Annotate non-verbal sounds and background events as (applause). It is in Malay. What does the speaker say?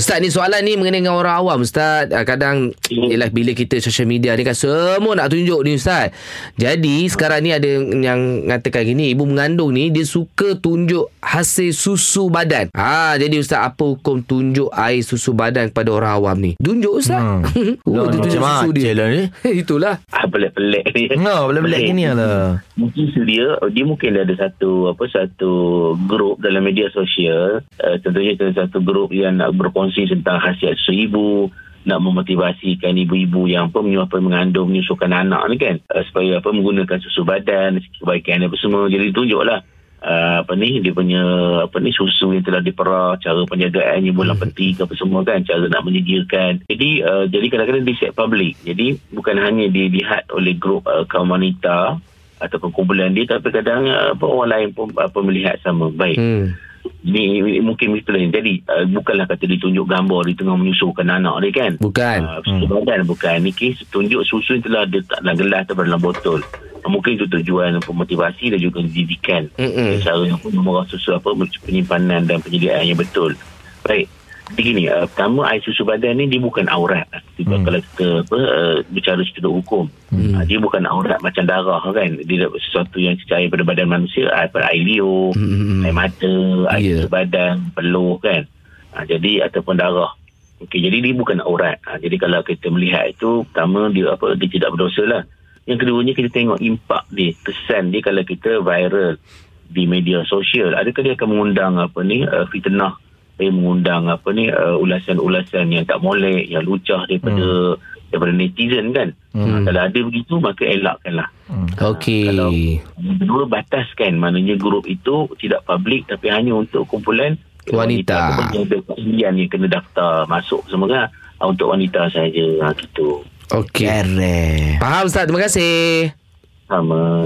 Ustaz ni soalan ni mengenai dengan orang awam Ustaz. Uh, Kadang Yelah bila kita social media ni kan Semua nak tunjuk ni Ustaz. Jadi sekarang ni ada yang Mengatakan gini Ibu mengandung ni Dia suka tunjuk Hasil susu badan. Ha, Jadi Ustaz Apa hukum tunjuk Air susu badan Kepada orang awam ni? Tunjuk Ustaz. Hmm. (laughs) oh, dia tunjuk Macam susu dia. Lah ni. (laughs) Itulah. Ah, pelik-pelik ni. No, boleh-boleh gini lah. Mungkin dia dia mungkin ada satu apa satu grup dalam media sosial. Uh, tentunya ada satu grup yang nak berkongsi tentang khasiat susu ibu nak memotivasikan ibu-ibu yang apa menyuapkan mengandung menyusukan anak ni kan. Uh, supaya apa menggunakan susu badan kebaikan apa semua. Jadi tunjuklah Uh, apa ni dia punya apa ni susu yang telah diperah cara penjagaannya Hmm. peti ke apa semua kan cara nak menyediakan. Jadi uh, jadi kadang-kadang di set public. Jadi bukan hanya dilihat oleh grup uh, kaum wanita ataupun kumpulan dia tapi kadang uh, apa orang lain pun apa melihat sama. Baik. Hmm. Hmm. ni mungkin itulah yang jadi uh, bukanlah kata ditunjuk gambar di tengah menyusukan anak dia kan? Bukan. Uh, susu badan bukan ni kes tunjuk susu yang telah letak dalam gelas atau dalam botol. Uh, mungkin itu tujuan pemotivasi dan juga pendidikan Mm-mm. cara yang susu apa penyimpanan dan penyediaan yang betul. Baik jadi gini uh, pertama air susu badan ni dia bukan aurat Tiba Hmm. kalau kita apa uh, bicara secara hukum Hmm. uh, dia bukan aurat macam darah kan dia sesuatu yang cair pada badan manusia air, air liur Hmm. air mata air Ya. susu badan peluh kan uh, jadi ataupun darah Okey, jadi dia bukan aurat. Ha, jadi kalau kita melihat itu, pertama dia apa dia tidak berdosa lah. Yang keduanya kita tengok impak dia, kesan dia kalau kita viral di media sosial. Adakah dia akan mengundang apa ni uh, fitnah, eh, mengundang apa ni uh, ulasan-ulasan yang tak molek, yang lucah daripada hmm. daripada netizen kan. Hmm. Kalau ada begitu maka elakkanlah. Okey Kalau kedua bataskan maknanya grup itu tidak public tapi hanya untuk kumpulan Wanita. ataupun yang ada keahlian yang kena daftar masuk semua kan Ah, untuk wanita saja ha, gitu Okey Keren. Faham Ustaz Terima kasih sama